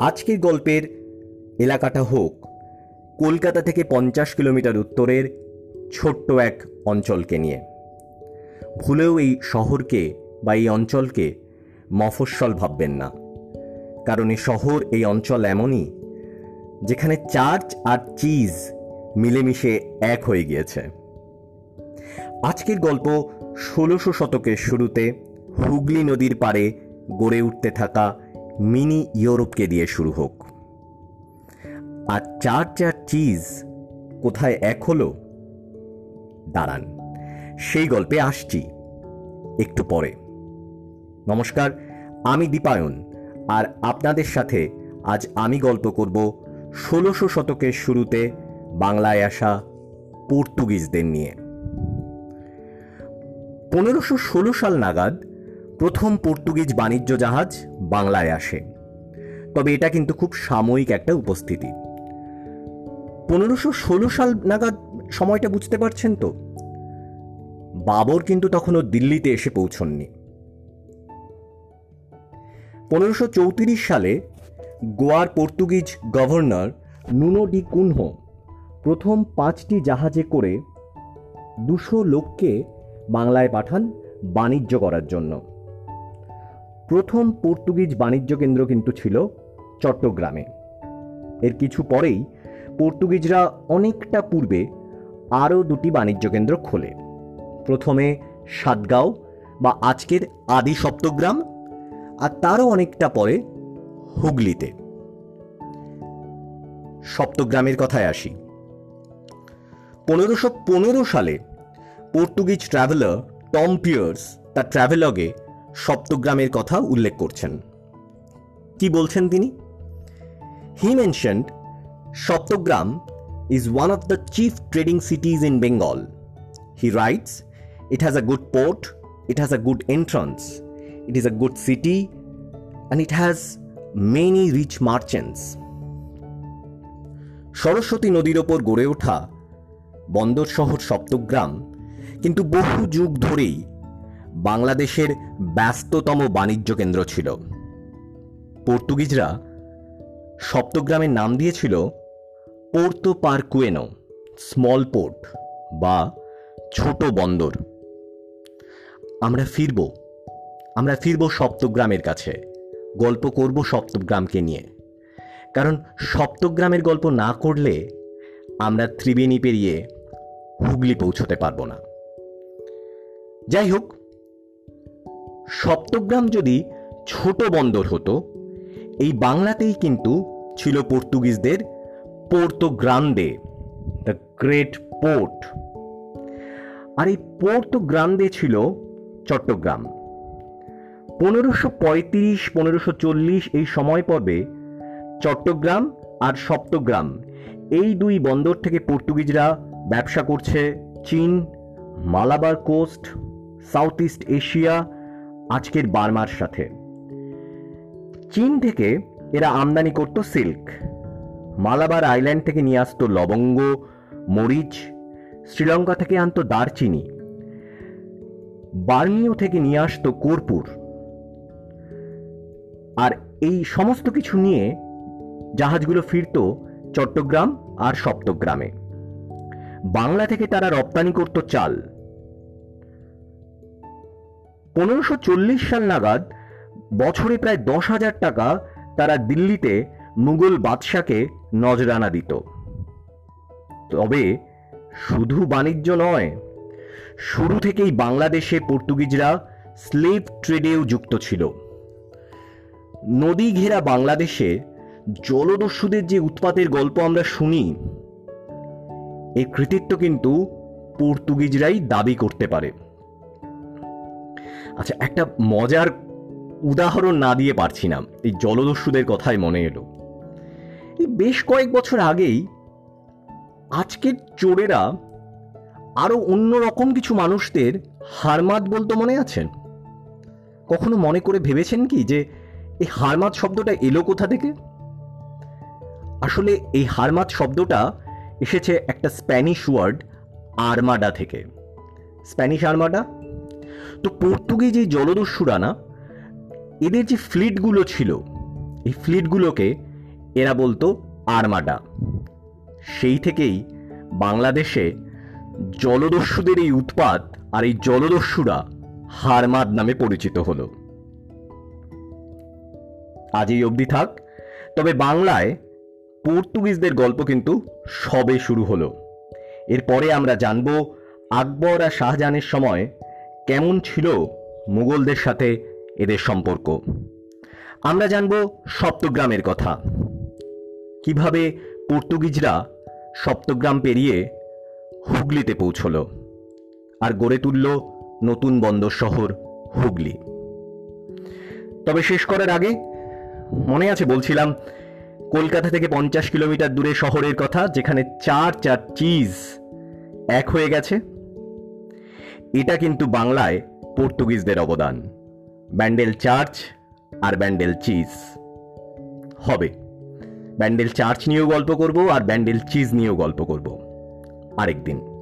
আজকের গল্পের এলাকাটা হোক, কলকাতা থেকে পঞ্চাশ কিলোমিটার উত্তরের ছোট্ট এক অঞ্চলকে নিয়ে। ভুলেও এই শহরকে বা এই অঞ্চলকে মফস্বল ভাববেন না, কারণ এই শহর, এই অঞ্চল এমনই, যেখানে চার্চ আর চিজ মিলেমিশে এক হয়ে গিয়েছে। আজকের গল্প ষোলোশো শতকের শুরুতে হুগলি নদীর পাড়ে গড়ে উঠতে থাকা মিনি ইউরোপকে দিয়ে শুরু হোক। আর চার চার চিজ কোথায় এক হলো? দাঁড়ান, সেই গল্পে আসছি, একটু পরে। নমস্কার, আমি দীপায়ন, আর আপনাদের সাথে আজ আমি গল্প করব ষোলোশো শতকের শুরুতে বাংলায় আসা পর্তুগিজদের নিয়ে। পনেরোশো ষোলো সাল নাগাদ প্রথম পর্তুগিজ বাণিজ্য জাহাজ বাংলায় আসে। তবে এটা কিন্তু খুব সাময়িক একটা উপস্থিতি। পনেরোশো ষোলো সাল নাগাদ সময়টা বুঝতে পারছেন তো? বাবর কিন্তু তখনও দিল্লিতে এসে পৌঁছননি। পনেরোশো চৌত্রিশ সালে গোয়ার Portuguese governor Nuno da Cunha প্রথম পাঁচটি জাহাজে করে দুশো লোককে বাংলায় পাঠান বাণিজ্য করার জন্য। প্রথম পর্তুগিজ বাণিজ্য কেন্দ্র কিন্তু ছিল চট্টগ্রামে। এর কিছু পরেই পর্তুগিজরা অনেকটা পূর্বে আরও দুটি বাণিজ্য কেন্দ্র খোলে। প্রথমে সাতগাঁও বা আজকের আদি সপ্তগ্রাম আর তারও অনেকটা পরে হুগলিতে। সপ্তগ্রামের কথায় আসি। পনেরোশো পনেরো সালে পর্তুগিজ ট্রাভেলার টম পিয়ার্স তার ট্রাভেলগে সপ্তগ্রামের কথা উল্লেখ করছেন। কি বলছেন তিনি? He mention Saptagram is one of the chief trading cities in Bengal he writes it has a good port it has a good entrance it is a good city and it has many rich merchants Saraswati নদীর ওপর গড়ে ওঠা বন্দর শহর সপ্তগ্রাম, কিন্তু বহু যুগ ধরেই বাংলাদেশের ব্যস্ততম বাণিজ্য কেন্দ্র ছিল। পর্তুগিজরা সপ্তগ্রামের নাম দিয়েছিল পোর্তো পার্কুয়েনো, স্মল পোর্ট বা ছোট বন্দর। আমরা ফিরব আমরা ফিরব সপ্তগ্রামের কাছে, গল্প করব সপ্তগ্রামকে নিয়ে। কারণ সপ্তগ্রামের গল্প না করলে আমরা ত্রিবেণী পেরিয়ে হুগলি পৌঁছতে পারব না। যাই হোক সপ্তগ্রাম যদি ছোট বন্দর হতো, এই বাংলাতেই কিন্তু ছিল পর্তুগিজদের Porto Grande the great port আর এই পোর্তোগ্রান্দে ছিল চট্টগ্রাম। পনেরোশো পঁয়ত্রিশ, পনেরোশো চল্লিশ এই সময় পর্বে চট্টগ্রাম আর সপ্তগ্রাম, এই দুই বন্দর থেকে পর্তুগিজরা ব্যবসা করছে চীন, Malabar coast, south east Asia আজকের বার্মার সাথে। চীন থেকে এরা আমদানি করত সিল্ক। মালাবার আইল্যান্ড থেকে নিয়ে আসতো লবঙ্গ, মরিচ, শ্রীলঙ্কা থেকে আনতো দারচিনি। বার্মিও থেকে নিয়ে আসতো কর্পূর। আর এই সমস্ত কিছু নিয়ে জাহাজগুলো ফিরত চট্টগ্রাম আর সপ্তগ্রামে। বাংলা থেকে তারা রপ্তানি করত চাল। পনেরোশো সাল নাগাদ বছরে প্রায় দশ হাজার টাকা তারা দিল্লিতে মুঘল বাদশাকে নজরানা দিত। তবে শুধু বাণিজ্য নয়, শুরু থেকেই বাংলাদেশে পর্তুগিজরা স্লেভ ট্রেডেও যুক্ত ছিল। নদী ঘেরা বাংলাদেশে জলদস্যুদের যে উৎপাতের গল্প আমরা শুনি এই কৃতিত্ব কিন্তু পর্তুগিজরাই দাবি করতে পারে। আচ্ছা একটা মজার উদাহরণ না দিয়ে পারছি না। এই জলদস্যুদের কথাই মনে এলো। এই বেশ কয়েক বছর আগেই আজকের চোরেরা আরও অন্যরকম কিছু মানুষদের হারমাত বলতো মনে আছেন কখনো মনে করে ভেবেছেন কি যে এই হারমাত শব্দটা এলো কোথা থেকে? আসলে এই হারমাত শব্দটা এসেছে একটা স্প্যানিশ ওয়ার্ড আর্মাডা থেকে। Spanish armada? তো পর্তুগিজ এই জলদস্যুরা না, এদের যে ফ্লিটগুলো ছিল, এই ফ্লিটগুলোকে এরা বলতো আরমাডা। সেই থেকেই বাংলাদেশে জলদস্যুদের এই উৎপাত আর এই জলদস্যুরা হারমাদ নামে পরিচিত হলো। আজ এই অবধি থাক, তবে বাংলায় পর্তুগিজদের গল্প কিন্তু সবে শুরু হলো। এরপরে আমরা জানব আকবর আর শাহজাহানের সময় কেমন ছিল মুঘলদের সাথে এদের সম্পর্ক? আমরা জানব সপ্তগ্রামের কথা। কীভাবে পর্তুগিজরা সপ্তগ্রাম পেরিয়ে হুগলিতে পৌঁছল আর গড়ে তুলল নতুন বন্দর শহর হুগলি। তবে শেষ করার আগে মনে আছে বলছিলাম, কলকাতা থেকে পঞ্চাশ কিলোমিটার দূরে শহরের কথা, যেখানে চার চার চিজ এক হয়ে গেছে। এটা কিন্তু বাংলায় পর্তুগিজদের অবদান। ব্যান্ডেল চার্চ আর ব্যান্ডেল চিজ। হবে। ব্যান্ডেল চার্চ নিয়েও গল্প করব আর ব্যান্ডেল চিজ নিয়েও গল্প করব। আরেকদিন।